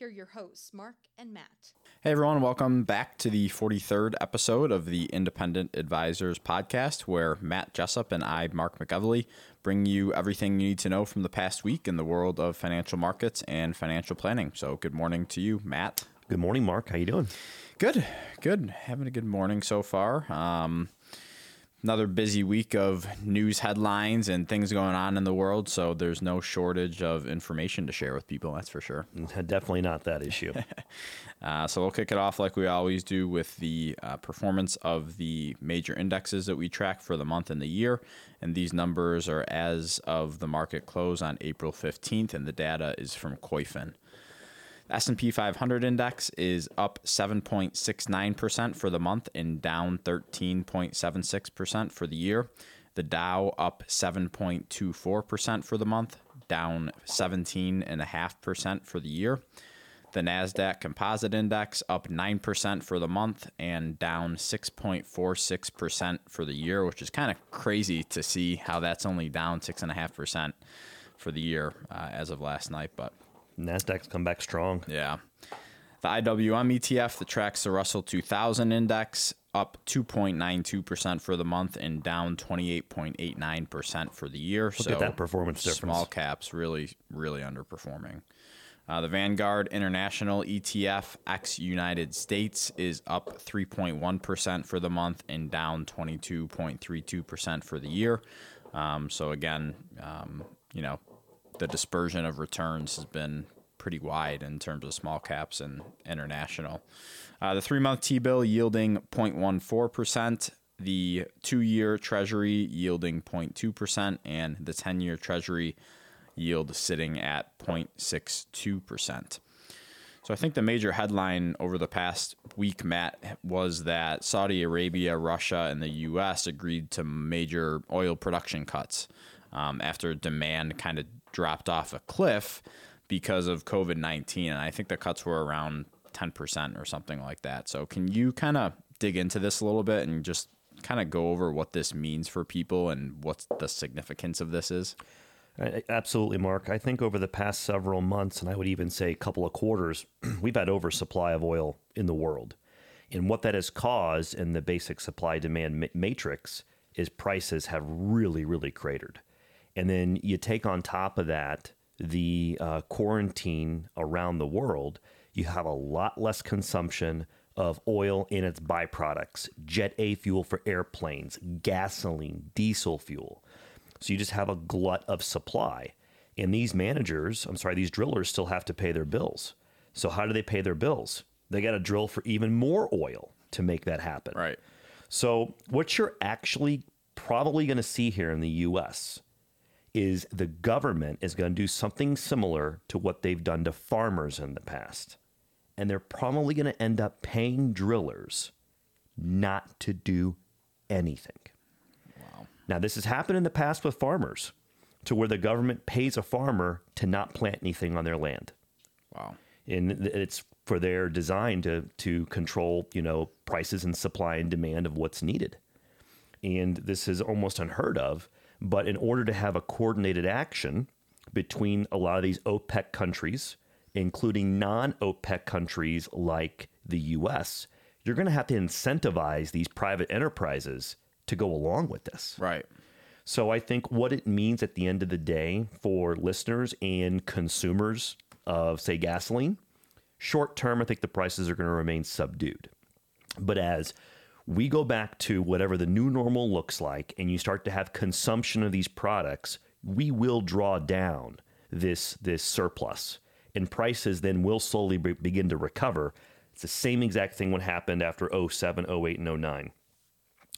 Here are your hosts, Mark and Matt. Hey, everyone. Welcome back to the 43rd episode of the Independent Advisors Podcast, where Matt Jessup and I, Mark McEvily, bring you everything you need to know from the past week in the world of financial markets and financial planning. So, good morning to you, Matt. Good morning, Mark. How you doing? Good, good. Having a good morning so far. Um, another busy week of news headlines and things going on in the world. So there's no shortage of information to share with people. That's for sure. Definitely not that issue. uh, so we'll kick it off like we always do with the uh, performance of the major indexes that we track for the month and the year. And these numbers are as of the market close on April 15th, and the data is from Koyfin. S&P 500 index is up 7.69% for the month and down 13.76% for the year. The Dow up 7.24% for the month, down 17.5% for the year. The Nasdaq Composite Index up 9% for the month and down 6.46% for the year, which is kind of crazy to see how that's only down 6.5% for the year uh, as of last night, but Nasdaq's come back strong. Yeah. The IWM ETF that tracks the Russell 2000 index up 2.92% for the month and down 28.89% for the year. Look so at that performance difference. Small caps really, really underperforming. Uh, the Vanguard International ETF ex United States is up 3.1% for the month and down 22.32% for the year. Um, so, again, um, you know, the dispersion of returns has been pretty wide in terms of small caps and international. Uh, the three month T bill yielding 0.14%, the two year Treasury yielding 0.2%, and the 10 year Treasury yield sitting at 0.62%. So I think the major headline over the past week, Matt, was that Saudi Arabia, Russia, and the U.S. agreed to major oil production cuts um, after demand kind of dropped off a cliff because of COVID 19. And I think the cuts were around 10% or something like that. So, can you kind of dig into this a little bit and just kind of go over what this means for people and what the significance of this is? Absolutely, Mark. I think over the past several months, and I would even say a couple of quarters, we've had oversupply of oil in the world. And what that has caused in the basic supply demand matrix is prices have really, really cratered. And then you take on top of that the uh, quarantine around the world, you have a lot less consumption of oil and its byproducts, jet A fuel for airplanes, gasoline, diesel fuel. So you just have a glut of supply. And these managers, I'm sorry, these drillers still have to pay their bills. So how do they pay their bills? They got to drill for even more oil to make that happen. Right. So what you're actually probably going to see here in the US is the government is going to do something similar to what they've done to farmers in the past. And they're probably going to end up paying drillers not to do anything. Wow. Now, this has happened in the past with farmers to where the government pays a farmer to not plant anything on their land. Wow. And it's for their design to, to control, you know, prices and supply and demand of what's needed. And this is almost unheard of but in order to have a coordinated action between a lot of these OPEC countries, including non OPEC countries like the US, you're going to have to incentivize these private enterprises to go along with this. Right. So I think what it means at the end of the day for listeners and consumers of, say, gasoline, short term, I think the prices are going to remain subdued. But as we go back to whatever the new normal looks like and you start to have consumption of these products, we will draw down this this surplus and prices then will slowly be, begin to recover. It's the same exact thing what happened after 07, 08 and 09.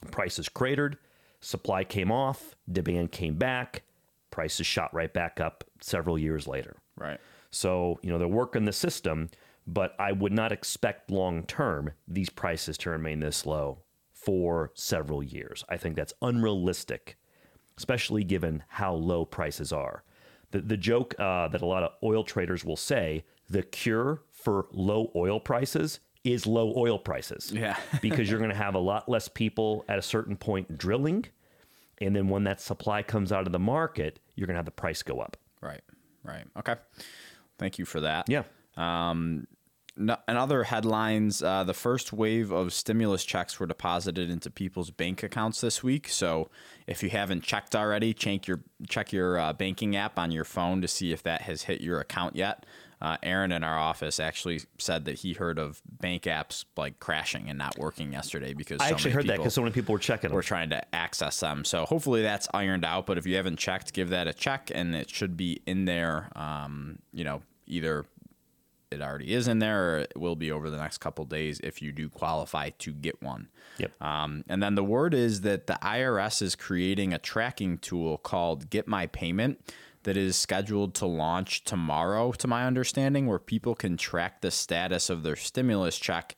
Prices cratered, supply came off, demand came back, prices shot right back up several years later. Right. So, you know, they're working the system, but I would not expect long term these prices to remain this low for several years. I think that's unrealistic especially given how low prices are. The, the joke uh, that a lot of oil traders will say the cure for low oil prices is low oil prices. Yeah. because you're going to have a lot less people at a certain point drilling. And then when that supply comes out of the market, you're going to have the price go up. Right. Right. Okay. Thank you for that. Yeah. No, in other headlines, uh, the first wave of stimulus checks were deposited into people's bank accounts this week. So, if you haven't checked already, check your check your uh, banking app on your phone to see if that has hit your account yet. Uh, Aaron in our office actually said that he heard of bank apps like crashing and not working yesterday because I so actually heard that because so many people were checking them. were trying to access them. So hopefully that's ironed out. But if you haven't checked, give that a check, and it should be in there. Um, you know, either it already is in there, or it will be over the next couple days if you do qualify to get one. Yep. Um, and then the word is that the IRS is creating a tracking tool called Get My Payment that is scheduled to launch tomorrow, to my understanding, where people can track the status of their stimulus check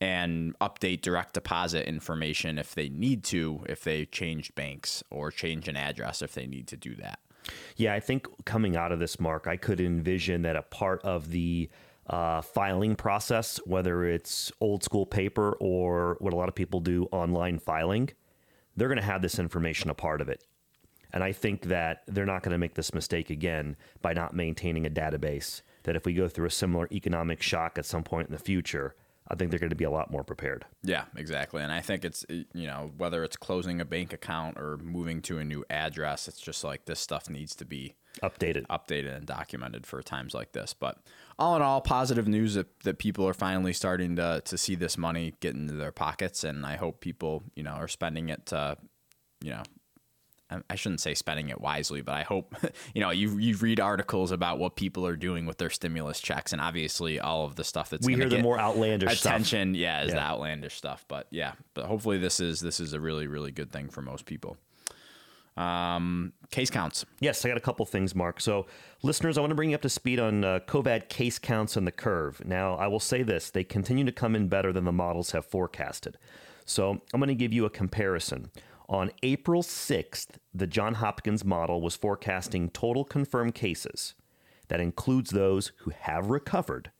and update direct deposit information if they need to, if they changed banks or change an address if they need to do that. Yeah, I think coming out of this, Mark, I could envision that a part of the uh, filing process, whether it's old school paper or what a lot of people do online filing, they're going to have this information a part of it. And I think that they're not going to make this mistake again by not maintaining a database. That if we go through a similar economic shock at some point in the future, I think they're going to be a lot more prepared. Yeah, exactly. And I think it's, you know, whether it's closing a bank account or moving to a new address, it's just like this stuff needs to be Updated. updated and documented for times like this. But all in all, positive news that, that people are finally starting to, to see this money get into their pockets. And I hope people, you know, are spending it to, you know, I- I shouldn't say spending it wisely, but I hope you know you you read articles about what people are doing with their stimulus checks, and obviously all of the stuff that's We hear the get more outlandish stuff. attention. Yeah, is the outlandish stuff, but yeah, but hopefully this is this is a really really good thing for most people. Um, case counts. Yes, I got a couple things, Mark. So, listeners, I want to bring you up to speed on uh, COVID case counts and the curve. Now, I will say this they continue to come in better than the models have forecasted. So, I'm going to give you a comparison. On April 6th, the John Hopkins model was forecasting total confirmed cases, that includes those who have recovered,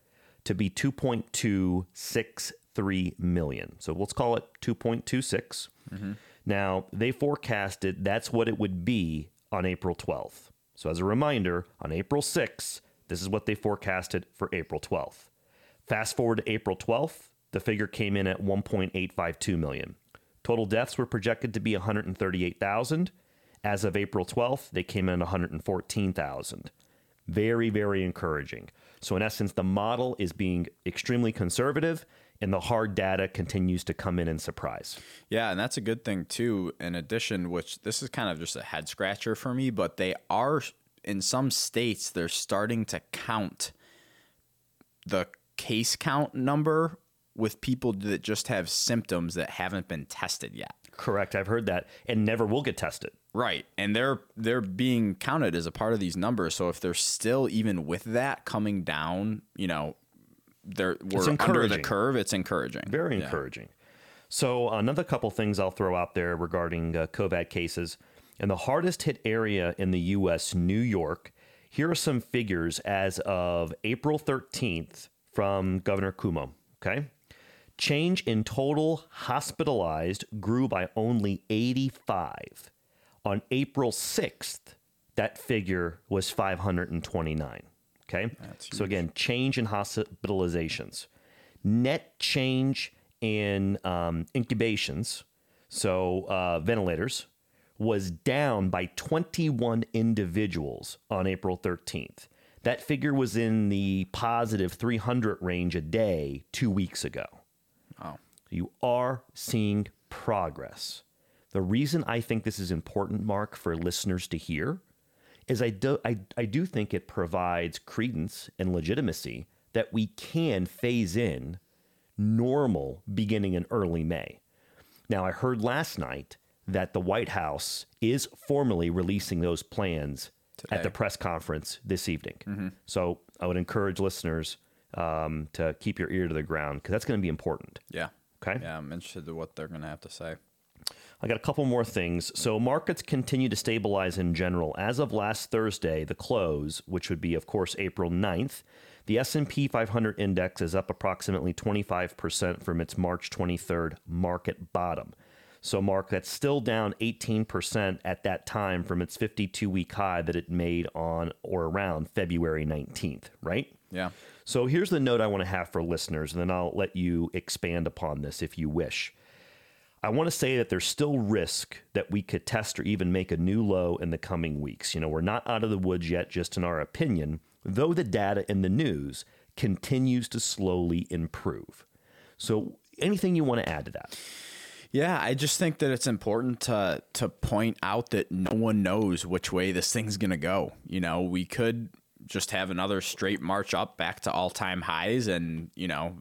to be 2.263 million. So, let's call it 2.26. Mm-hmm. Now, they forecasted that's what it would be on April 12th. So, as a reminder, on April 6th, this is what they forecasted for April 12th. Fast forward to April 12th, the figure came in at 1.852 million. Total deaths were projected to be 138,000. As of April 12th, they came in at 114,000. Very, very encouraging. So, in essence, the model is being extremely conservative, and the hard data continues to come in and surprise. Yeah, and that's a good thing too. In addition, which this is kind of just a head scratcher for me, but they are in some states they're starting to count the case count number with people that just have symptoms that haven't been tested yet. Correct. I've heard that, and never will get tested. Right. And they're they're being counted as a part of these numbers. So if they're still even with that coming down, you know, they're we're under the curve, it's encouraging. Very Yeah. encouraging. So, another couple things I'll throw out there regarding uh, COVID cases. In the hardest hit area in the U.S., New York, here are some figures as of April 13th from Governor Cuomo. Okay. Change in total hospitalized grew by only 85. On April 6th, that figure was 529. Okay. so, again, change in hospitalizations net change in um, incubations, so uh, ventilators, was down by 21 individuals on April 13th. That figure was in the positive 300 range a day two weeks ago. You are seeing progress. The reason I think this is important, Mark, for listeners to hear is I do, I, I do think it provides credence and legitimacy that we can phase in normal beginning in early May. Now, I heard last night that the White House is formally releasing those plans at the press conference this evening. So I would encourage listeners um, to keep your ear to the ground because that's going to be important. Yeah. Okay. Yeah, I'm interested in what they're gonna have to say. I got a couple more things. So markets continue to stabilize in general. As of last Thursday, the close, which would be of course April 9th, the S&P 500 index is up approximately 25% from its March 23rd market bottom. So Mark, that's still down 18% at that time from its 52-week high that it made on or around February 19th, right? Yeah. So here's the note I want to have for listeners, and then I'll let you expand upon this if you wish. I want to say that there's still risk that we could test or even make a new low in the coming weeks. You know, we're not out of the woods yet, just in our opinion, though the data in the news continues to slowly improve. So, anything you want to add to that? Yeah, I just think that it's important to to point out that no one knows which way this thing's going to go. You know, we could just have another straight march up back to all-time highs and, you know,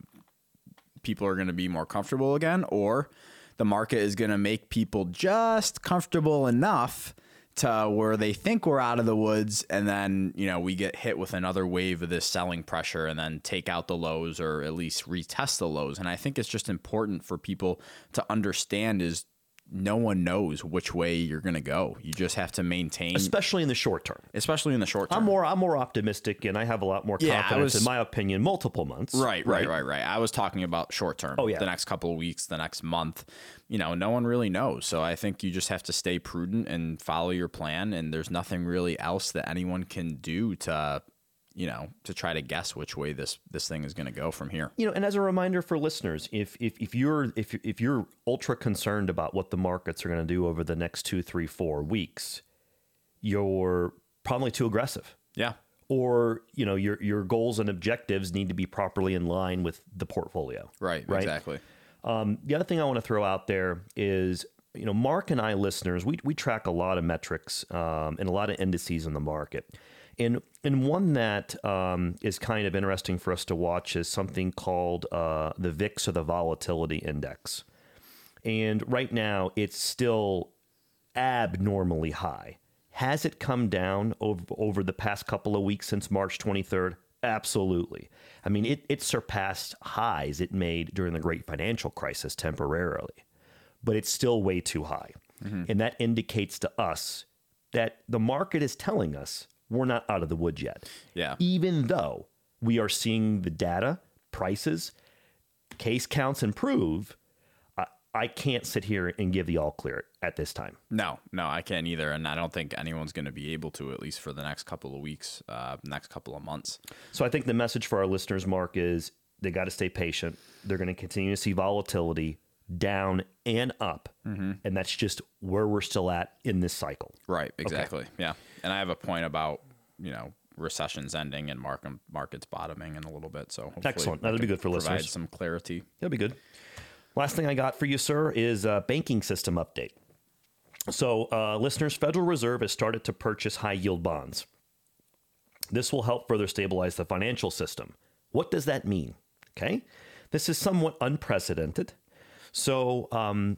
people are going to be more comfortable again or the market is going to make people just comfortable enough to where they think we're out of the woods and then you know we get hit with another wave of this selling pressure and then take out the lows or at least retest the lows. And i think it's just important for people to understand is no one knows which way you're going to go. You just have to maintain, especially in the short term. Especially in the short term. I'm more I'm more optimistic, and I have a lot more Yeah, confidence was- in my opinion. Multiple months. Right, right, right, right. I was talking about short term. Oh, yeah. The next couple of weeks, the next month. You know, no one really knows. So I think you just have to stay prudent and follow your plan. And there's nothing really else that anyone can do to, you know, to try to guess which way this this thing is going to go from here. You know, and as a reminder for listeners, if if, if you're if if you're ultra concerned about what the markets are going to do over the next two, three, four weeks, you're probably too aggressive. Yeah. Or you know your your goals and objectives need to be properly in line with the portfolio. Right. Right. Exactly. Um, the other thing I want to throw out there is, you know, Mark and I listeners, we, we track a lot of metrics um, and a lot of indices in the market. And, and one that um, is kind of interesting for us to watch is something called uh, the VIX or the Volatility Index. And right now, it's still abnormally high. Has it come down over, over the past couple of weeks since March 23rd? Absolutely. I mean, it, it surpassed highs it made during the great financial crisis temporarily, but it's still way too high. And that indicates to us that the market is telling us we're not out of the woods yet. Yeah. Even though we are seeing the data, prices, case counts improve, I, I can't sit here and give the all clear at this time. No, no, I can't either, and I don't think anyone's going to be able to at least for the next couple of weeks, uh, next couple of months. So I think the message for our listeners, Mark, is they got to stay patient. They're going to continue to see volatility down and up. And that's just where we're still at in this cycle. Right. Exactly. Yeah. And I have a point about you know recessions ending and market markets bottoming in a little bit. So hopefully Excellent. That'll be good for provide listeners. Some clarity. That'll be good. Last thing I got for you, sir, is a banking system update. So, uh, listeners, Federal Reserve has started to purchase high yield bonds. This will help further stabilize the financial system. What does that mean? Okay. This is somewhat unprecedented. So, um,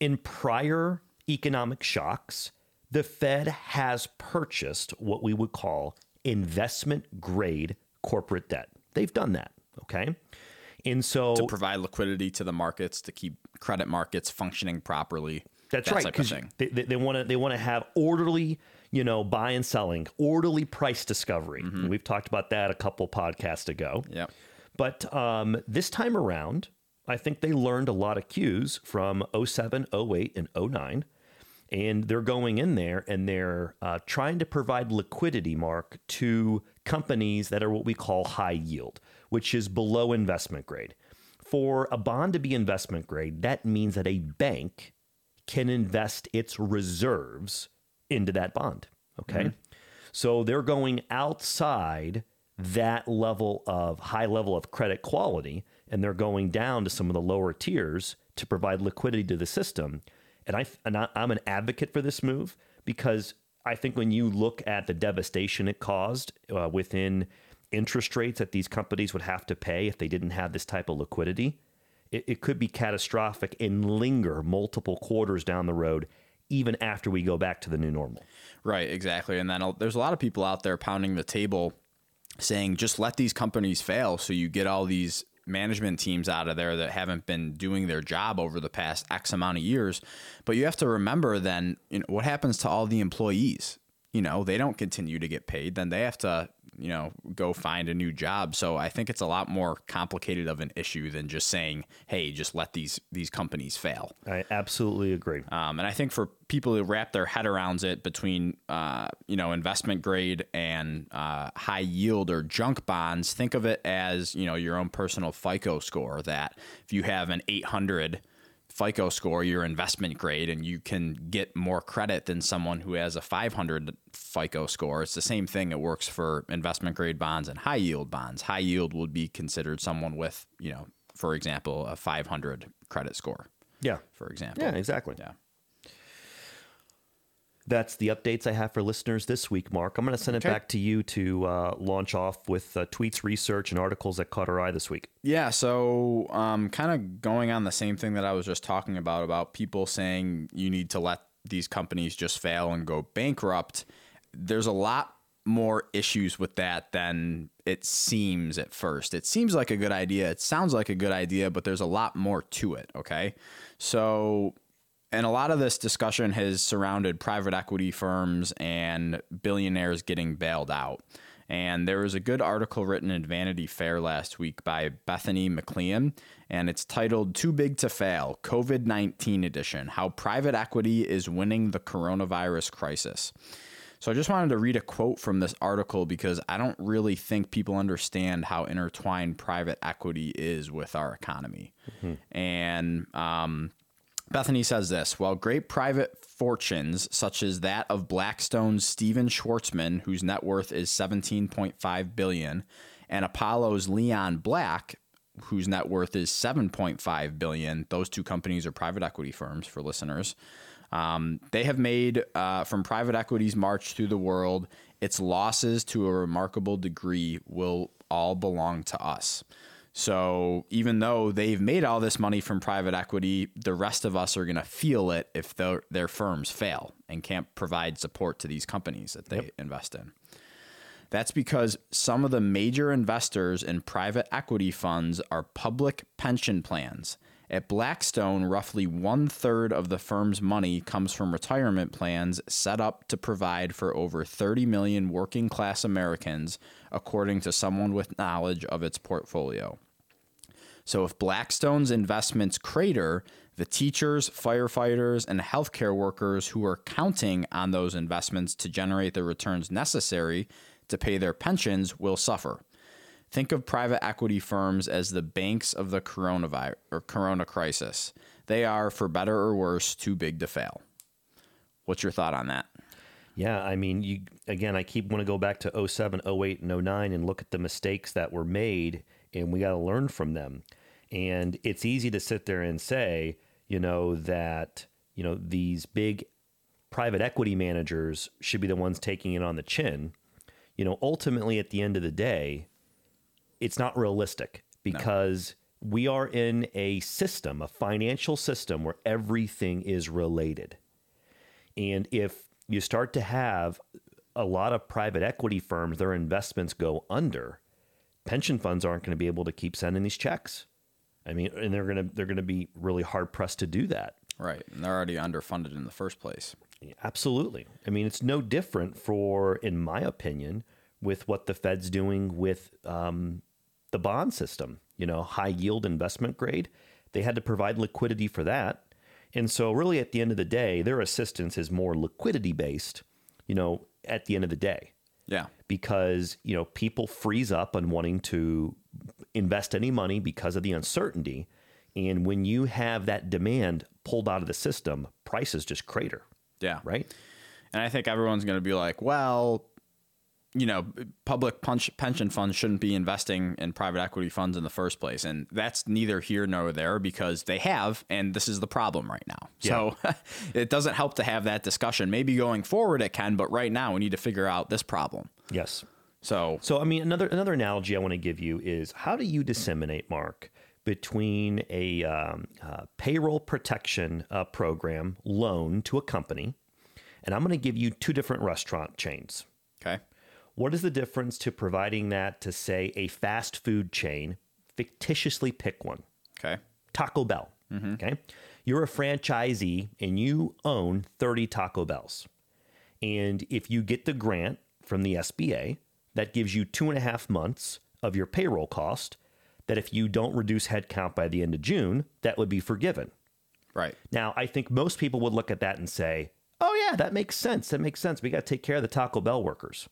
in prior economic shocks, the Fed has purchased what we would call investment grade corporate debt. They've done that. Okay. And so To provide liquidity to the markets to keep credit markets functioning properly. That's that right. type of thing. they they want to they want to have orderly, you know, buy and selling, orderly price discovery. Mm-hmm. And we've talked about that a couple podcasts ago. Yep. But um, this time around, I think they learned a lot of cues from 07, 08, and 09. And they're going in there and they're uh, trying to provide liquidity, Mark, to companies that are what we call high yield, which is below investment grade. For a bond to be investment grade, that means that a bank can invest its reserves into that bond. Okay. So they're going outside that level of high level of credit quality and they're going down to some of the lower tiers to provide liquidity to the system. And, I, and I, I'm an advocate for this move because I think when you look at the devastation it caused uh, within interest rates that these companies would have to pay if they didn't have this type of liquidity, it, it could be catastrophic and linger multiple quarters down the road, even after we go back to the new normal. Right, exactly. And then uh, there's a lot of people out there pounding the table saying just let these companies fail so you get all these management teams out of there that haven't been doing their job over the past X amount of years. But you have to remember then, you know, what happens to all the employees? You know, they don't continue to get paid, then they have to you know, go find a new job. So I think it's a lot more complicated of an issue than just saying, "Hey, just let these these companies fail." I absolutely agree. Um, and I think for people who wrap their head around it between, uh, you know, investment grade and uh, high yield or junk bonds, think of it as you know your own personal FICO score. That if you have an 800 FICO score, your investment grade, and you can get more credit than someone who has a 500 FICO score. It's the same thing. It works for investment grade bonds and high yield bonds. High yield would be considered someone with, you know, for example, a 500 credit score. Yeah. For example. Yeah, exactly. Yeah. That's the updates I have for listeners this week, Mark. I'm going to send Okay. it back to you to uh, launch off with uh, tweets, research, and articles that caught our eye this week. Yeah, so um, kind of going on the same thing that I was just talking about about people saying you need to let these companies just fail and go bankrupt. There's a lot more issues with that than it seems at first. It seems like a good idea. It sounds like a good idea, but there's a lot more to it, okay? So and a lot of this discussion has surrounded private equity firms and billionaires getting bailed out. And there was a good article written in Vanity Fair last week by Bethany McLean, and it's titled Too Big to Fail COVID 19 Edition How Private Equity is Winning the Coronavirus Crisis. So I just wanted to read a quote from this article because I don't really think people understand how intertwined private equity is with our economy. And um, Bethany says this While great private fortunes, such as that of Blackstone's Stephen Schwarzman, whose net worth is 17.5 billion, and Apollo's Leon Black, whose net worth is 7.5 billion, those two companies are private equity firms for listeners. Um, they have made uh, from private equity's march through the world, its losses to a remarkable degree will all belong to us. So even though they've made all this money from private equity, the rest of us are going to feel it if their, their firms fail and can't provide support to these companies that they invest in. That's because some of the major investors in private equity funds are public pension plans. At Blackstone, roughly one third of the firm's money comes from retirement plans set up to provide for over 30 million working class Americans, according to someone with knowledge of its portfolio. So if Blackstone's investments crater, the teachers, firefighters, and healthcare workers who are counting on those investments to generate the returns necessary to pay their pensions will suffer. Think of private equity firms as the banks of the coronavirus or corona crisis. They are, for better or worse, too big to fail. What's your thought on that? Yeah, I mean, you again, I keep want to go back to 07, 08, and 09 and look at the mistakes that were made, and we got to learn from them. And it's easy to sit there and say, you know, that, you know, these big private equity managers should be the ones taking it on the chin. You know, ultimately, at the end of the day, it's not realistic because we are in a system, a financial system where everything is related. And if you start to have a lot of private equity firms, their investments go under, pension funds aren't going to be able to keep sending these checks. I mean, and they're going to they're to be really hard pressed to do that. Right. And they're already underfunded in the first place. Absolutely. I mean, it's no different for, in my opinion, with what the Fed's doing with um, the bond system. You know, high yield investment grade. They had to provide liquidity for that. And so, really, at the end of the day, their assistance is more liquidity based, you know, at the end of the day, Yeah. because, you know, people freeze up on wanting to invest any money because of the uncertainty. And when you have that demand pulled out of the system, prices just crater, Yeah. right? And I think everyone's going to be like, well, you know, public punch, pension funds shouldn't be investing in private equity funds in the first place. And that's neither here nor there because they have, and this is the problem right now. So it doesn't help to have that discussion. Maybe going forward it can, but right now we need to figure out this problem. Yes. So, So, I mean, another another analogy I want to give you is how do you disseminate, Mark, between a um, uh, payroll protection uh, program loan to a company, and I'm going to give you two different restaurant chains. okay. What is the difference to providing that to, say, a fast food chain fictitiously pick one. Okay. Taco Bell. Okay. You're a franchisee and you own 30 Taco Bells. And if you get the grant from the SBA, that gives you two and a half months of your payroll cost. That if you don't reduce headcount by the end of June, that would be forgiven. Right. Now, I think most people would look at that and say, oh, yeah, that makes sense. That makes sense. We got to take care of the Taco Bell workers.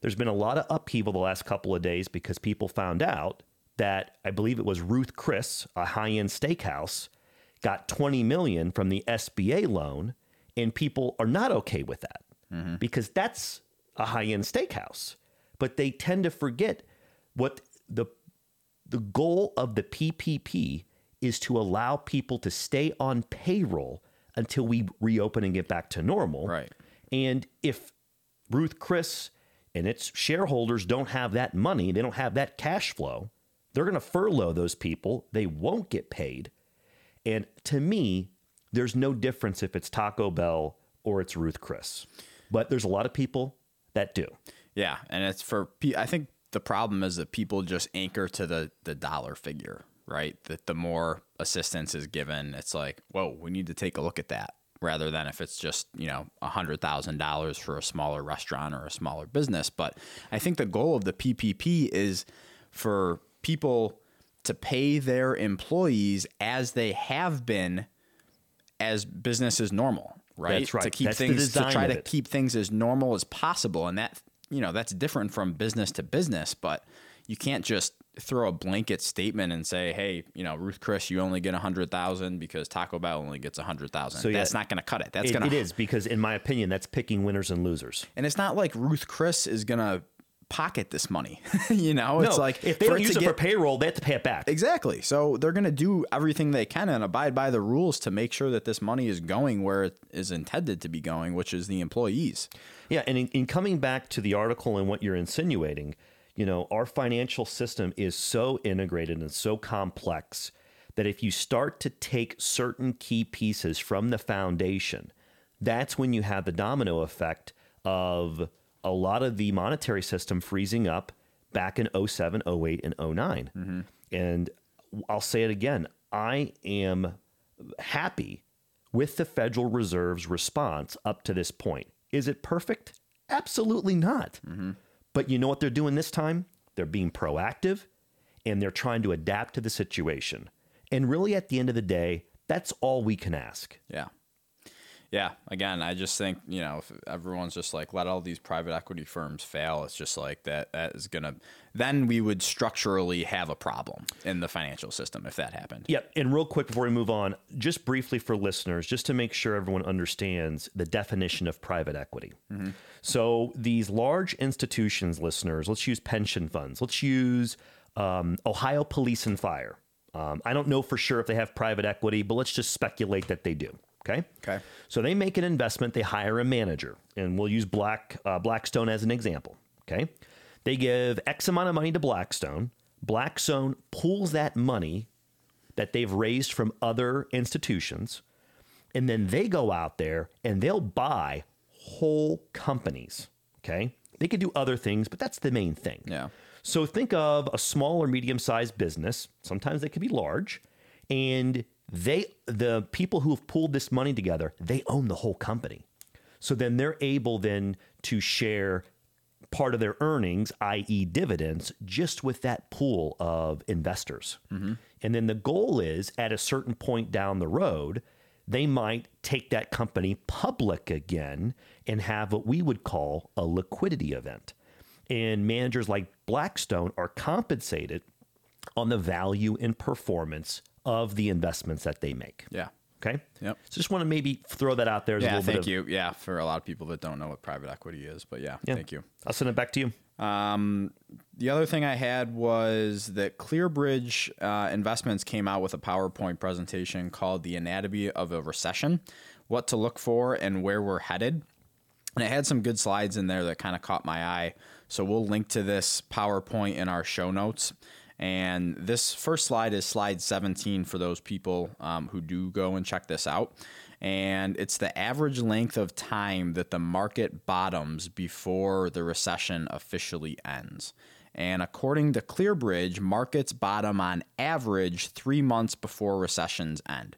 There's been a lot of upheaval the last couple of days because people found out that I believe it was Ruth Chris, a high-end steakhouse, got 20 million from the SBA loan, and people are not okay with that mm-hmm. because that's a high-end steakhouse. But they tend to forget what the the goal of the PPP is to allow people to stay on payroll until we reopen and get back to normal. Right. And if Ruth Chris and its shareholders don't have that money, they don't have that cash flow, they're going to furlough those people. They won't get paid. And to me, there's no difference if it's Taco Bell or it's Ruth Chris. But there's a lot of people that do. Yeah, and it's for I think the problem is that people just anchor to the the dollar figure, right? That the more assistance is given, it's like, whoa, we need to take a look at that rather than if it's just you know a hundred thousand dollars for a smaller restaurant or a smaller business. But I think the goal of the PPP is for people to pay their employees as they have been as business is normal, right? That's right. To keep That's things to try to keep things as normal as possible, and that you know that's different from business to business, but you can't just throw a blanket statement and say, "Hey, you know, Ruth Chris, you only get a hundred thousand because Taco Bell only gets a hundred thousand. So, yeah, that's not going to cut it. That's It- going to it is because, in my opinion, that's picking winners and losers. and it's not like Ruth Chris is going to pocket this money. you know, it's like if they don't use it get- for payroll, they have to pay it back. Exactly. So they're going to do everything they can and abide by the rules to make sure that this money is going where it is intended to be going, which is the employees. Yeah, and in, in coming back to the article and what you're insinuating, you know, our financial system is so integrated and so complex that if you start to take certain key pieces from the foundation, that's when you have the domino effect of a lot of the monetary system freezing up back in 07, 08, and 9 mm-hmm. And I'll say it again I am happy with the Federal Reserve's response up to this point. Is it perfect? Absolutely not. Mm-hmm. But you know what they're doing this time? They're being proactive and they're trying to adapt to the situation. And really, at the end of the day, that's all we can ask. Yeah. Yeah. Again, I just think, you know, if everyone's just like, let all these private equity firms fail, it's just like that, that is going to, then we would structurally have a problem in the financial system if that happened. Yep. And real quick before we move on, just briefly for listeners, just to make sure everyone understands the definition of private equity. So these large institutions, listeners, let's use pension funds. Let's use um, Ohio Police and Fire. Um, I don't know for sure if they have private equity, but let's just speculate that they do. Okay. Okay. So they make an investment. They hire a manager, and we'll use Black uh, Blackstone as an example. Okay. They give X amount of money to Blackstone. Blackstone pulls that money that they've raised from other institutions, and then they go out there and they'll buy whole companies. Okay. They could do other things, but that's the main thing. Yeah. So think of a small or medium sized business. Sometimes they could be large. And they the people who have pulled this money together, they own the whole company. So then they're able then to share part of their earnings, i.e., dividends, just with that pool of investors. Mm-hmm. And then the goal is at a certain point down the road, they might take that company public again and have what we would call a liquidity event. And managers like Blackstone are compensated on the value and performance of the investments that they make. Yeah. Okay. Yep. So just want to maybe throw that out there as a Yeah. little bit Thank of. you. Yeah. For a lot of people that don't know what private equity is, but yeah, Yeah. thank you. I'll send it back to you. Um, the other thing I had was that ClearBridge uh, Investments came out with a PowerPoint presentation called "The Anatomy of a Recession: What to Look For and Where We're Headed." And it had some good slides in there that kind of caught my eye. So we'll link to this PowerPoint in our show notes. And this first slide is slide 17 for those people um, who do go and check this out. And it's the average length of time that the market bottoms before the recession officially ends. And according to ClearBridge, markets bottom on average three months before recessions end.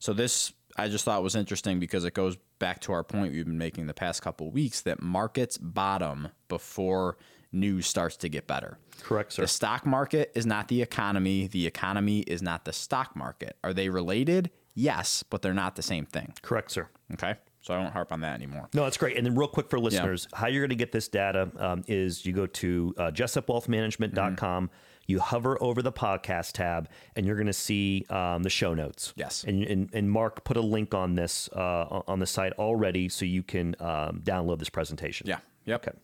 So this I just thought was interesting because it goes back to our point we've been making the past couple weeks that markets bottom before news starts to get better. Correct, sir. The stock market is not the economy. The economy is not the stock market. Are they related? Yes, but they're not the same thing. Correct, sir. Okay. So I won't harp on that anymore. No, that's great. And then, real quick for listeners, how you're going to get this data um, is you go to uh, jessupwealthmanagement.com. Mm-hmm. You hover over the podcast tab, and you're going to see um, the show notes. Yes. And, and, and Mark put a link on this uh, on the site already, so you can um, download this presentation. Yeah. Yep. Okay.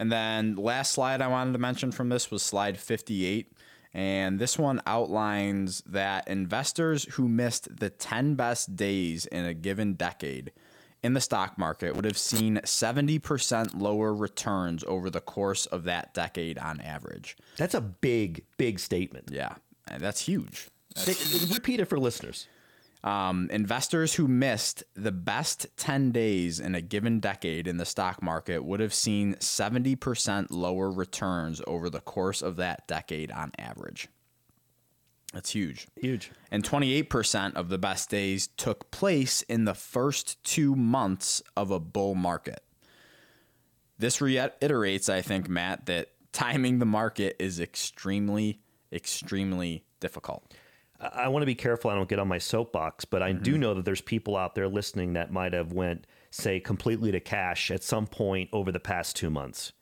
And then last slide I wanted to mention from this was slide 58. And this one outlines that investors who missed the 10 best days in a given decade in the stock market would have seen 70% lower returns over the course of that decade on average. That's a big, big statement. Yeah, and that's huge. Say- Repeat it for listeners. Um, investors who missed the best 10 days in a given decade in the stock market would have seen 70% lower returns over the course of that decade on average. That's huge. Huge. And 28% of the best days took place in the first two months of a bull market. This reiterates, I think, Matt, that timing the market is extremely, extremely difficult. I want to be careful I don't get on my soapbox, but I do mm-hmm. know that there's people out there listening that might have went, say, completely to cash at some point over the past two months.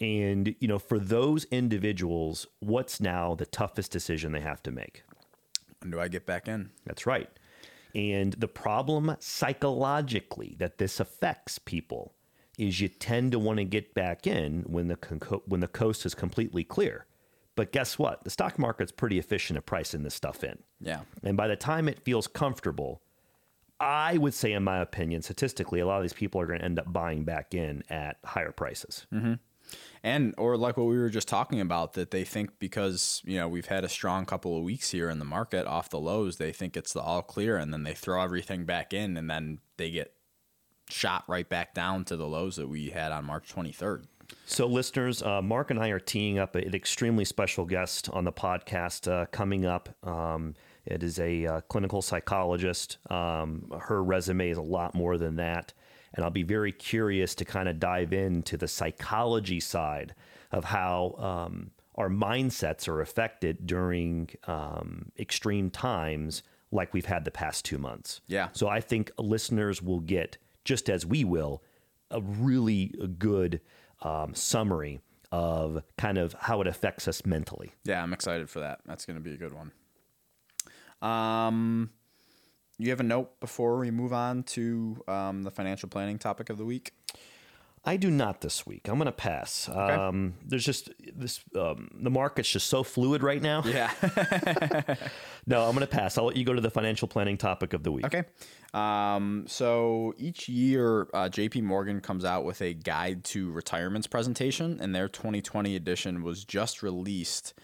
And, you know, for those individuals, what's now the toughest decision they have to make? When do I get back in? That's right. And the problem psychologically that this affects people is you tend to want to get back in when the con- when the coast is completely clear. But guess what? The stock market's pretty efficient at pricing this stuff in. Yeah. And by the time it feels comfortable, I would say, in my opinion, statistically, a lot of these people are going to end up buying back in at higher prices. Mm-hmm. And or like what we were just talking about that they think because, you know, we've had a strong couple of weeks here in the market off the lows, they think it's the all clear and then they throw everything back in and then they get shot right back down to the lows that we had on March 23rd. So, listeners, uh, Mark and I are teeing up an extremely special guest on the podcast uh, coming up. Um, it is a uh, clinical psychologist. Um, her resume is a lot more than that. And I'll be very curious to kind of dive into the psychology side of how um, our mindsets are affected during um, extreme times like we've had the past two months. Yeah. So I think listeners will get, just as we will, a really good um, summary of kind of how it affects us mentally. Yeah, I'm excited for that. That's going to be a good one. Um, you have a note before we move on to um, the financial planning topic of the week? I do not this week. I'm going to pass. Um, there's just this. Um, the market's just so fluid right now. Yeah. No, I'm going to pass. I'll let you go to the financial planning topic of the week. Okay. Um, so each year, uh, JP Morgan comes out with a guide to retirements presentation, and their 2020 edition was just released,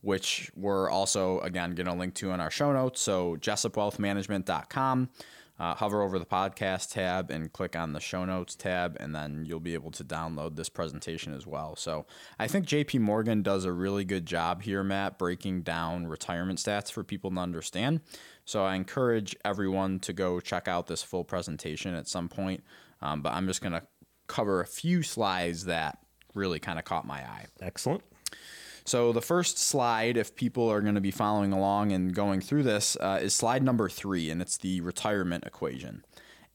which we're also, again, going to link to in our show notes. So jessupwealthmanagement.com. Uh, hover over the podcast tab and click on the show notes tab, and then you'll be able to download this presentation as well. So, I think JP Morgan does a really good job here, Matt, breaking down retirement stats for people to understand. So, I encourage everyone to go check out this full presentation at some point. Um, but I'm just going to cover a few slides that really kind of caught my eye. Excellent. So the first slide, if people are going to be following along and going through this, uh, is slide number three, and it's the retirement equation.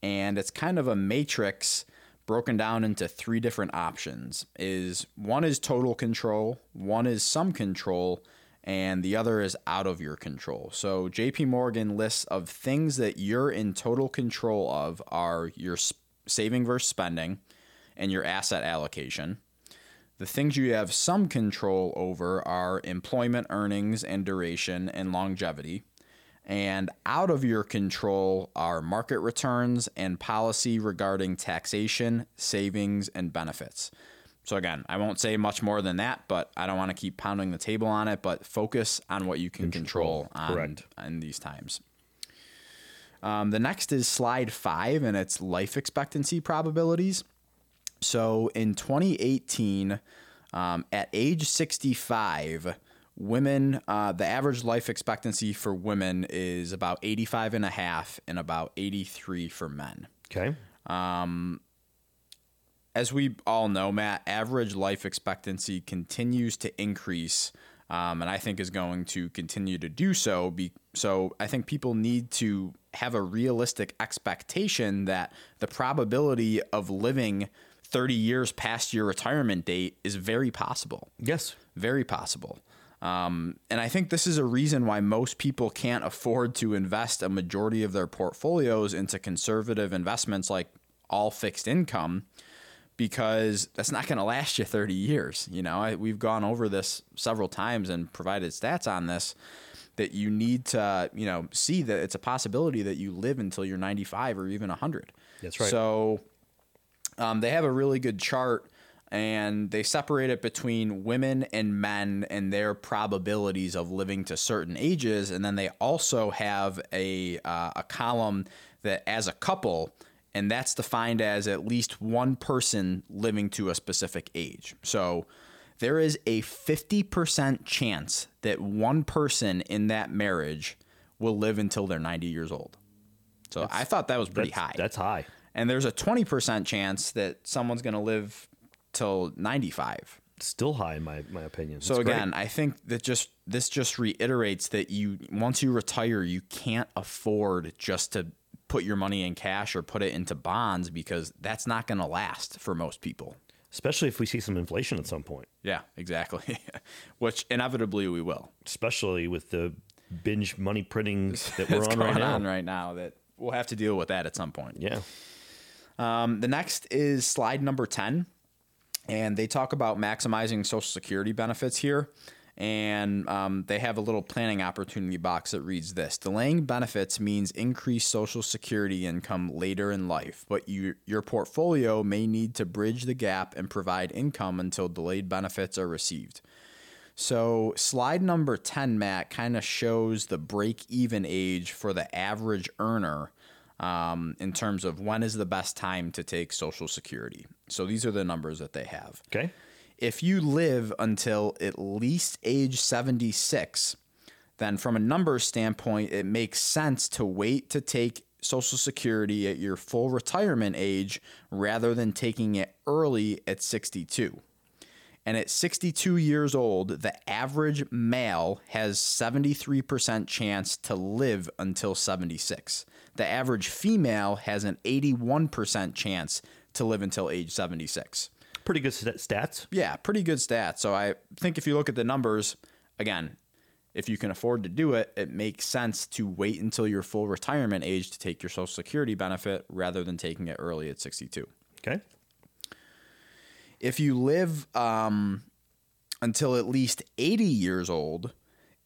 And it's kind of a matrix broken down into three different options. Is one is total control, one is some control, and the other is out of your control. So JP Morgan lists of things that you're in total control of are your saving versus spending and your asset allocation. The things you have some control over are employment earnings and duration and longevity. And out of your control are market returns and policy regarding taxation, savings, and benefits. So, again, I won't say much more than that, but I don't want to keep pounding the table on it, but focus on what you can control, on, Correct. in these times. Um, the next is slide five, and it's life expectancy probabilities. So in 2018, Um, at age 65, women, uh, the average life expectancy for women is about 85 and a half and about 83 for men. Okay. As we all know, Matt, average life expectancy continues to increase. Um, and I think is going to continue to do so. Be, so I think people need to have a realistic expectation that the probability of living 30 years past your retirement date is very possible. Yes. Very possible. Um, and I think this is a reason why most people can't afford to invest a majority of their portfolios into conservative investments like all fixed income because that's not going to last you 30 years. You know, I, we've gone over this several times and provided stats on this that you need to, you know, see that it's a possibility that you live until you're 95 or even 100. That's right. So um, they have a really good chart and they separate it between women and men and their probabilities of living to certain ages. And then they also have a, uh, a column that as a couple, and that's defined as at least one person living to a specific age. So there is a 50% chance that one person in that marriage will live until they're 90 years old. So I thought that was pretty That's, high. That's high. And there's a 20% chance that someone's going to live till 95. Still high in my, my opinion. So That's great. again, I think that just this just reiterates that you once you retire, you can't afford just to put your money in cash or put it into bonds because that's not going to last for most people. especially if we see some inflation at some point, Yeah, exactly. Which inevitably we will. especially with the binge money printing that we're on right now. on right now that we'll have to deal with that at some point. Yeah. Um, the next is slide number 10. And they talk about maximizing Social Security benefits here. And um, they have a little planning opportunity box that reads this Delaying benefits means increased Social Security income later in life, but you, your portfolio may need to bridge the gap and provide income until delayed benefits are received. So, slide number 10, Matt, kind of shows the break even age for the average earner um, in terms of when is the best time to take Social Security. So, these are the numbers that they have. Okay. If you live until at least age 76, then from a numbers standpoint, it makes sense to wait to take Social Security at your full retirement age rather than taking it early at 62. And at 62 years old, the average male has 73% chance to live until 76. The average female has an 81% chance to live until age 76. Pretty good st- stats. Yeah, pretty good stats. So I think if you look at the numbers, again, if you can afford to do it, it makes sense to wait until your full retirement age to take your Social Security benefit rather than taking it early at 62 Okay. if you live um, until at least 80 years old,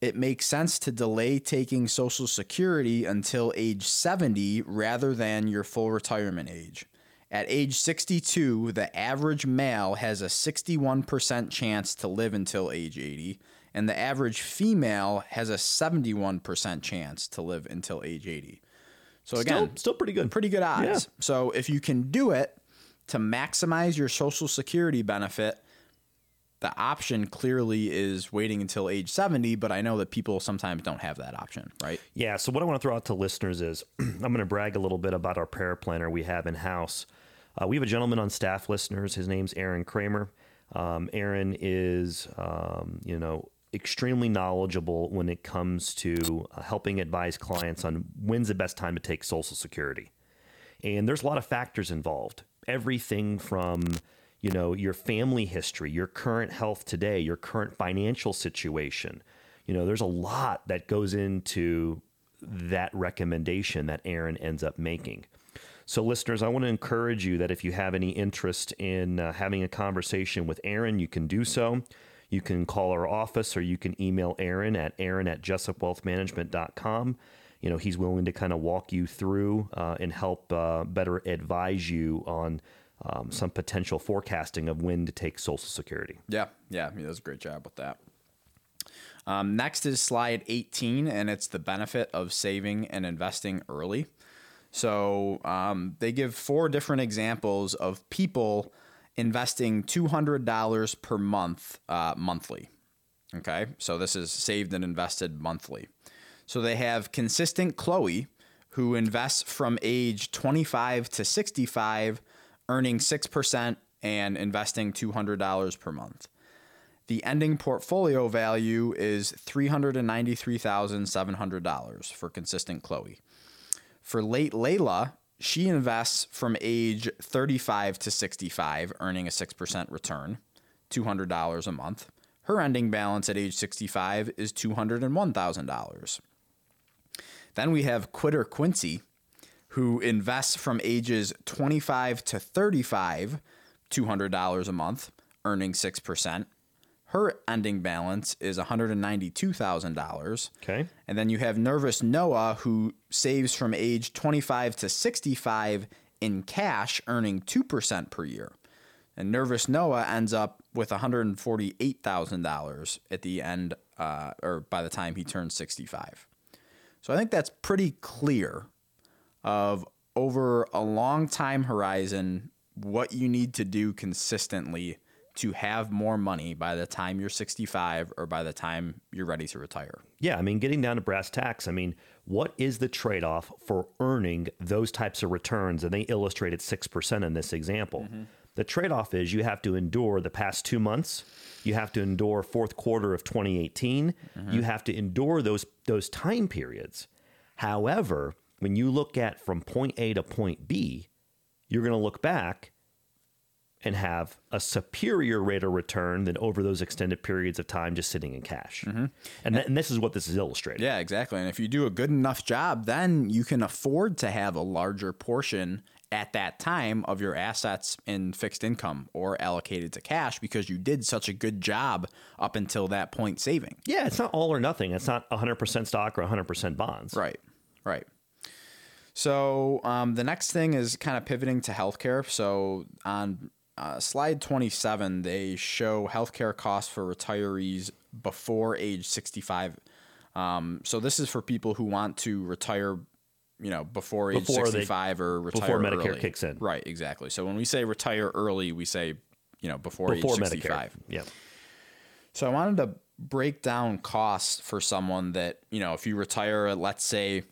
it makes sense to delay taking Social Security until age 70 rather than your full retirement age. At age 62, the average male has a 61% chance to live until age 80, and the average female has a 71% chance to live until age 80. So again, Still, still pretty good. pretty good odds. Yeah. So if you can do it to maximize your Social Security benefit, the option clearly is waiting until age 70, but I know that people sometimes don't have that option, right? Yeah. So what I want to throw out to listeners is I'm going to brag a little bit about our prayer planner we have in house. Uh, we have a gentleman on staff, listeners. His name's Aaron Kramer. Um, Aaron is, um, you know, extremely knowledgeable when it comes to uh, helping advise clients on when's the best time to take Social Security. And there's a lot of factors involved. Everything from, you know, your family history, your current health today, your current financial situation. You know, there's a lot that goes into that recommendation that Aaron ends up making. So, listeners, I want to encourage you that if you have any interest in uh, having a conversation with Aaron, you can do so. You can call our office or you can email Aaron at aaron at jessupwealthmanagement.com. You know, he's willing to kind of walk you through uh, and help uh, better advise you on um, some potential forecasting of when to take Social Security. Yeah, yeah, he does a great job with that. Um, next is slide 18, and it's the benefit of saving and investing early. So um, they give four different examples of people investing $200 per month uh, monthly. Okay, so this is saved and invested monthly. So they have consistent Chloe, who invests from age 25 to 65, earning 6% and investing $200 per month. The ending portfolio value is $393,700 for consistent Chloe. For late Layla, she invests from age 35 to 65, earning a 6% return, $200 a month. Her ending balance at age 65 is $201,000. Then we have Quitter Quincy, who invests from ages 25 to 35, $200 a month, earning 6%. Her ending balance is $192,000. Okay. And then you have Nervous Noah, who saves from age 25 to 65 in cash, earning 2% per year. And Nervous Noah ends up with $148,000 at the end, uh, or by the time he turns 65. So I think that's pretty clear of over a long time horizon what you need to do consistently to have more money by the time you're 65 or by the time you're ready to retire. Yeah, I mean, getting down to brass tacks, I mean, what is the trade off for earning those types of returns? And they illustrated 6% in this example. Mm-hmm. The trade off is you have to endure the past two months, you have to endure fourth quarter of 2018, mm-hmm. you have to endure those, those time periods. However, when you look at from point A to point B, you're going to look back and have a superior rate of return than over those extended periods of time just sitting in cash. Mm-hmm. And, th- and this is what this is illustrating. Yeah, exactly. And if you do a good enough job, then you can afford to have a larger portion at that time of your assets in fixed income or allocated to cash because you did such a good job up until that point saving. Yeah, it's not all or nothing. It's not 100% stock or 100% bonds. Right, right. So um, the next thing is kind of pivoting to healthcare. So on uh, slide 27, they show healthcare costs for retirees before age 65. Um, so this is for people who want to retire, you know, before age before 65 they, or retire before Medicare early. kicks in. Right, exactly. So when we say retire early, we say, you know, before, before age 65. Medicare. Yeah. So I wanted to break down costs for someone that, you know, if you retire at, let's say,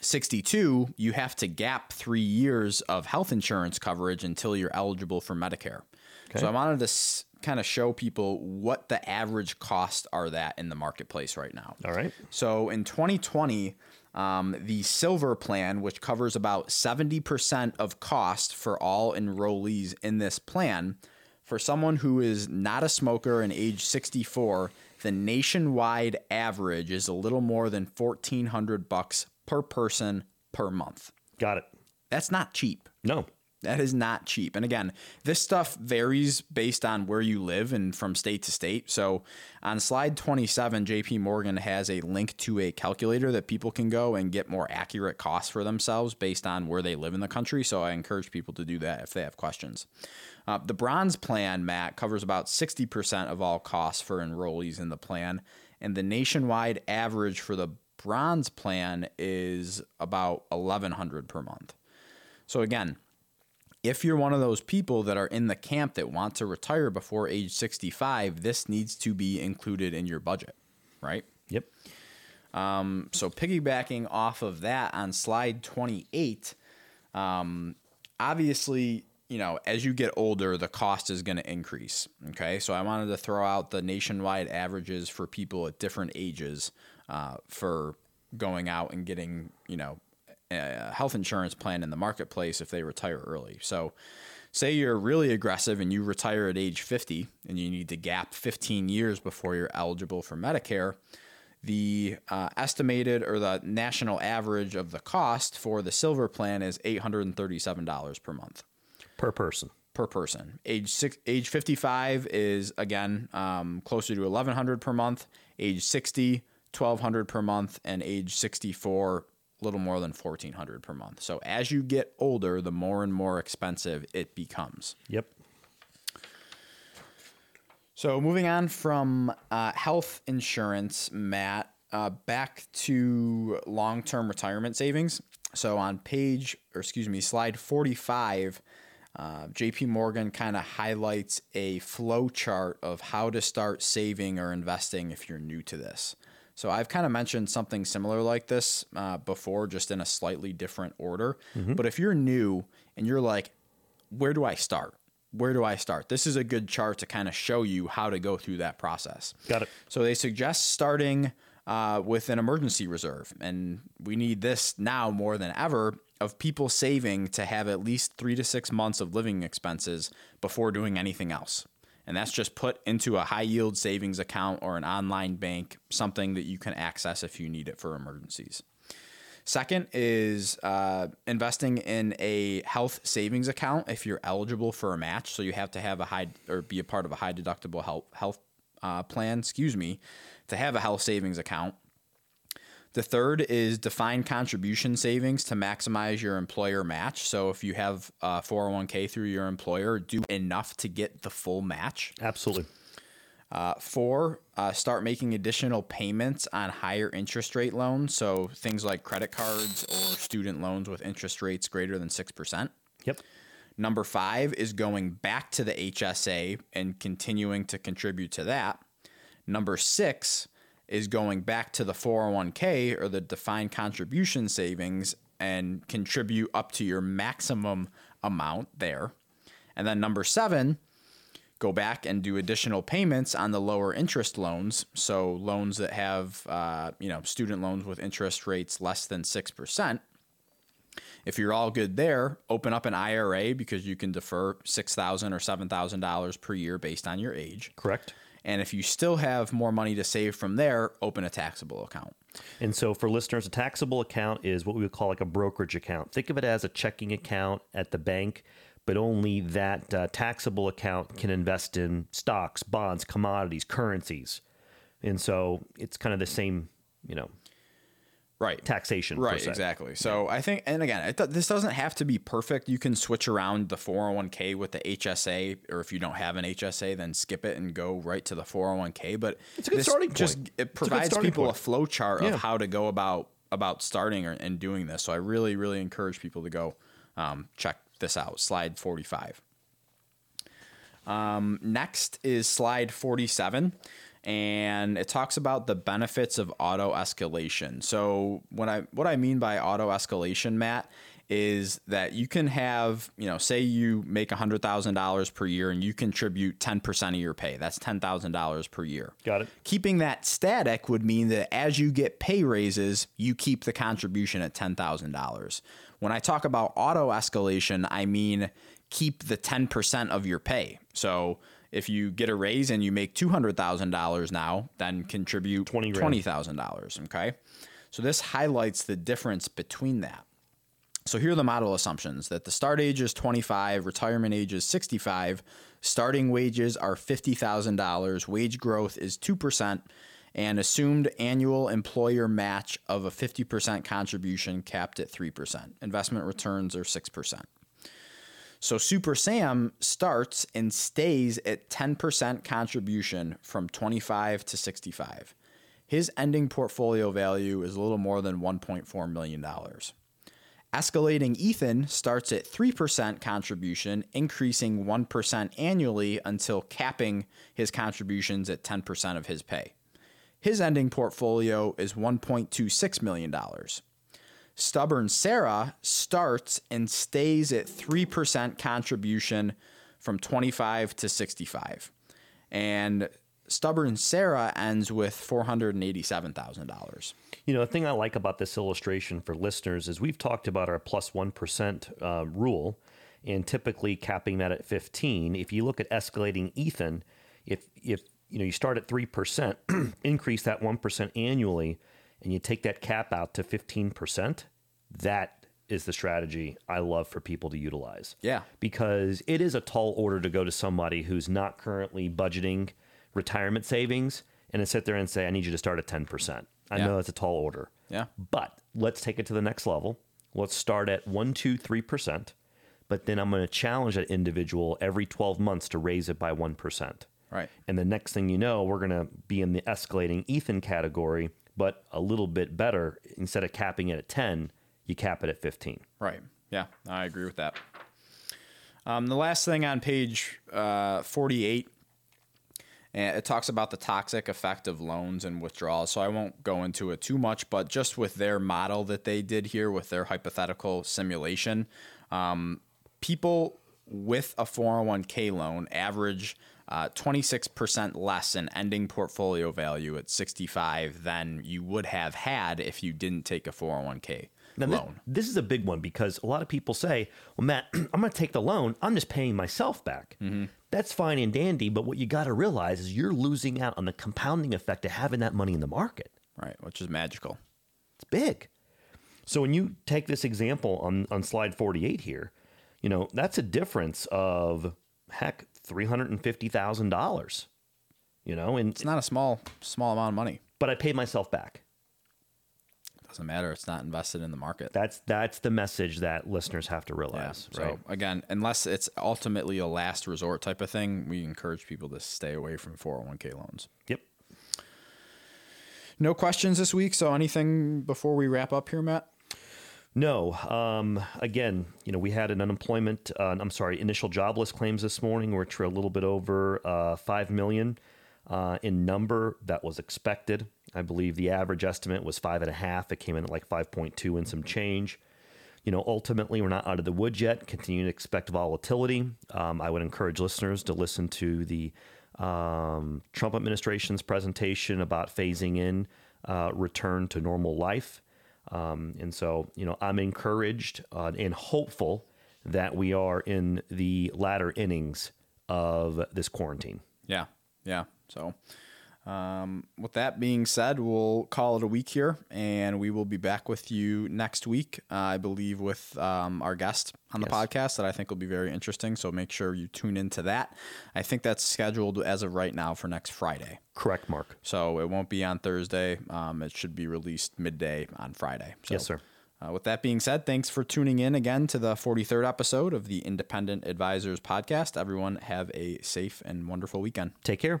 62, you have to gap three years of health insurance coverage until you're eligible for Medicare. Okay. So I wanted to s- kind of show people what the average costs are that in the marketplace right now. All right. So in 2020, um, the silver plan, which covers about 70% of cost for all enrollees in this plan, for someone who is not a smoker and age 64, the nationwide average is a little more than 1400 bucks per person per month. Got it. That's not cheap. No. That is not cheap. And again, this stuff varies based on where you live and from state to state. So on slide 27, JP Morgan has a link to a calculator that people can go and get more accurate costs for themselves based on where they live in the country. So I encourage people to do that if they have questions. Uh, the bronze plan, Matt, covers about 60% of all costs for enrollees in the plan. And the nationwide average for the bronze plan is about 1100 per month. So again, if you're one of those people that are in the camp that want to retire before age 65, this needs to be included in your budget, right? Yep. Um, so piggybacking off of that on slide 28, um, obviously, you know, as you get older, the cost is going to increase. Okay. So I wanted to throw out the nationwide averages for people at different ages uh, for going out and getting, you know, a health insurance plan in the marketplace if they retire early. So, say you're really aggressive and you retire at age 50 and you need to gap 15 years before you're eligible for Medicare, the uh, estimated or the national average of the cost for the silver plan is $837 per month per person. Per person. Age six, age 55 is again um, closer to 1100 per month. Age 60, 1200 per month and age 64 a little more than 1400 per month. So as you get older, the more and more expensive it becomes. Yep. So moving on from uh, health insurance, Matt, uh, back to long-term retirement savings. So on page, or excuse me, slide 45, uh, JP Morgan kind of highlights a flow chart of how to start saving or investing if you're new to this. So I've kind of mentioned something similar like this uh, before, just in a slightly different order. But if you're new and you're like, where do I start? Where do I start? This is a good chart to kind of show you how to go through that process. Got it. So they suggest starting uh, with an emergency reserve. And we need this now more than ever of people saving to have at least three to six months of living expenses before doing anything else. And that's just put into a high yield savings account or an online bank, something that you can access if you need it for emergencies. Second is uh, investing in a health savings account if you're eligible for a match. So you have to have a high or be a part of a high deductible health health uh, plan. Excuse me, to have a health savings account. The third is define contribution savings to maximize your employer match. So if you have a 401k through your employer, do enough to get the full match. Absolutely. Uh, four, uh, start making additional payments on higher interest rate loans. So things like credit cards or student loans with interest rates greater than 6%. Yep. Number five is going back to the HSA and continuing to contribute to that. Number six is going back to the 401k or the defined contribution savings and contribute up to your maximum amount there. And then number seven, go back and do additional payments on the lower interest loans. So loans that have, uh, you know, student loans with interest rates less than 6%. If you're all good there, open up an IRA because you can defer $6,000 or $7,000 per year based on your age. Correct. And if you still have more money to save from there, open a taxable account. And so for listeners, a taxable account is what we would call like a brokerage account. Think of it as a checking account at the bank, but only that uh, taxable account can invest in stocks, bonds, commodities, currencies. And so it's kind of the same, you know, Right. taxation. Right, exactly. So I think, and again, th- this doesn't have to be perfect. You can switch around the 401k with the HSA, or if you don't have an HSA, then skip it and go right to the 401k. But It's a good starting Just it It's a provides people point. a flow chart Yeah. of how to go about about starting or, and doing this. So I really, really encourage people to go um, check this out. Slide 45. Um, next is slide 47 and it talks about the benefits of auto escalation. So what I what I mean by auto escalation, Matt, is that you can have, you know, say you make $100,000 per year and you contribute 10% of your pay. That's $10,000 per year. Got it. Keeping that static would mean that as you get pay raises, you keep the contribution at $10,000. When I talk about auto escalation, I mean keep the 10% of your pay. So if you get a raise and you make $200,000 now, then contribute 20 $20,000. Okay. So this highlights the difference between that. So here are the model assumptions that the start age is 25, retirement age is 65, starting wages are $50,000, wage growth is 2%, and assumed annual employer match of a 50% contribution capped at 3%. Investment returns are 6%. So Super Sam starts and stays at 10% contribution from 25 to 65. His ending portfolio value is a little more than $1.4 million. Escalating Ethan starts at 3% contribution, increasing 1% annually until capping his contributions at 10% of his pay. His ending portfolio is $1.26 million. Stubborn Sarah starts and stays at 3% contribution from 25 to 65. And Stubborn Sarah ends with $487,000. You know, the thing I like about this illustration for listeners is we've talked about our plus 1 uh, rule and typically capping that at 15. If you look at escalating Ethan, if, if you know, you start at 3%, increase that 1% annually, and you take that cap out to 15%, that is the strategy I love for people to utilize. Yeah. Because it is a tall order to go to somebody who's not currently budgeting retirement savings and to sit there and say, I need you to start at 10%. I Yeah. know that's a tall order. Yeah. But let's take it to the next level. Let's start at one, two, three percent. But then I'm going to challenge that individual every 12 months to raise it by 1%. Right. And the next thing you know, we're going to be in the escalating Ethan category, but a little bit better. Instead of capping it at 10, you cap it at 15. Right. Yeah, I agree with that. Um, the last thing on page uh, 48, it talks about the toxic effect of loans and withdrawals. So I won't go into it too much, but just with their model that they did here with their hypothetical simulation, um, people with a 401k loan average uh, 26% less in ending portfolio value at 65 than you would have had if you didn't take a 401k Now, this, loan. this is a big one because a lot of people say, well, Matt, I'm going to take the loan. I'm just paying myself back. That's fine and dandy. But what you got to realize is you're losing out on the compounding effect of having that money in the market. Right, which is magical. It's big. So when you take this example on, on slide 48 here, you know, that's a difference of heck, $350,000, you know, and, It's not a small small amount of money. but I paid myself back. Doesn't matter. It's not invested in the market. That's, that's the message that listeners have to Yeah. realize, So right? again, unless it's ultimately a last resort type of thing, we encourage people to stay away from 401k loans. Yep. No questions this week. So anything before we wrap up here, Matt? No. Um, again, you know, we had an unemployment, uh, I'm sorry, initial jobless claims this morning, which were a little bit over uh, 5 million uh, in number. That was expected. I believe the average estimate was five and a half. It came in at like 5.2 and some change. You know, ultimately, we're not out of the woods yet. Continue to expect volatility. Um, I would encourage listeners to listen to the um, Trump administration's presentation about phasing in uh, return to normal life. Um, and so, you know, I'm encouraged uh, and hopeful that we are in the latter innings of this quarantine. Yeah. Yeah. So um, with that being said, we'll call it a week here and we will be back with you next week, uh, I believe, with um, our guest on the Yes. podcast that I think will be very interesting. So make sure you tune into that. I think that's scheduled as of right now for next Friday. Correct, Mark. So it won't be on Thursday. Um, it should be released midday on Friday. So, Yes, sir. Uh, with that being said, thanks for tuning in again to the 43rd episode of the Independent Advisors Podcast. Everyone have a safe and wonderful weekend. Take care.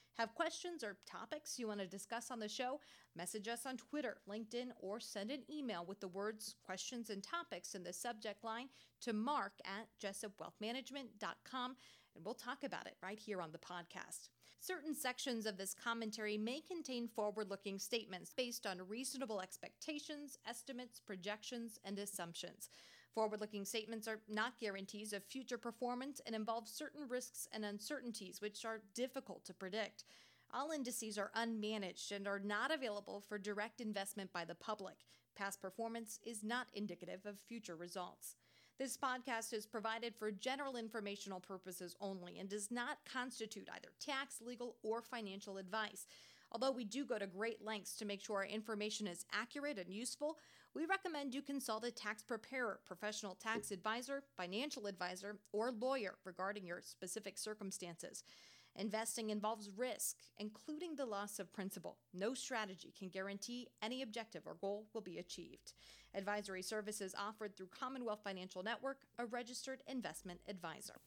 Have questions or topics you want to discuss on the show? Message us on Twitter, LinkedIn, or send an email with the words questions and topics in the subject line to mark at jessupwealthmanagement.com and we'll talk about it right here on the podcast. Certain sections of this commentary may contain forward looking statements based on reasonable expectations, estimates, projections, and assumptions. Forward looking statements are not guarantees of future performance and involve certain risks and uncertainties which are difficult to predict. All indices are unmanaged and are not available for direct investment by the public. Past performance is not indicative of future results. This podcast is provided for general informational purposes only and does not constitute either tax, legal, or financial advice. Although we do go to great lengths to make sure our information is accurate and useful, we recommend you consult a tax preparer, professional tax advisor, financial advisor, or lawyer regarding your specific circumstances. Investing involves risk, including the loss of principal. No strategy can guarantee any objective or goal will be achieved. Advisory services offered through Commonwealth Financial Network, a registered investment advisor.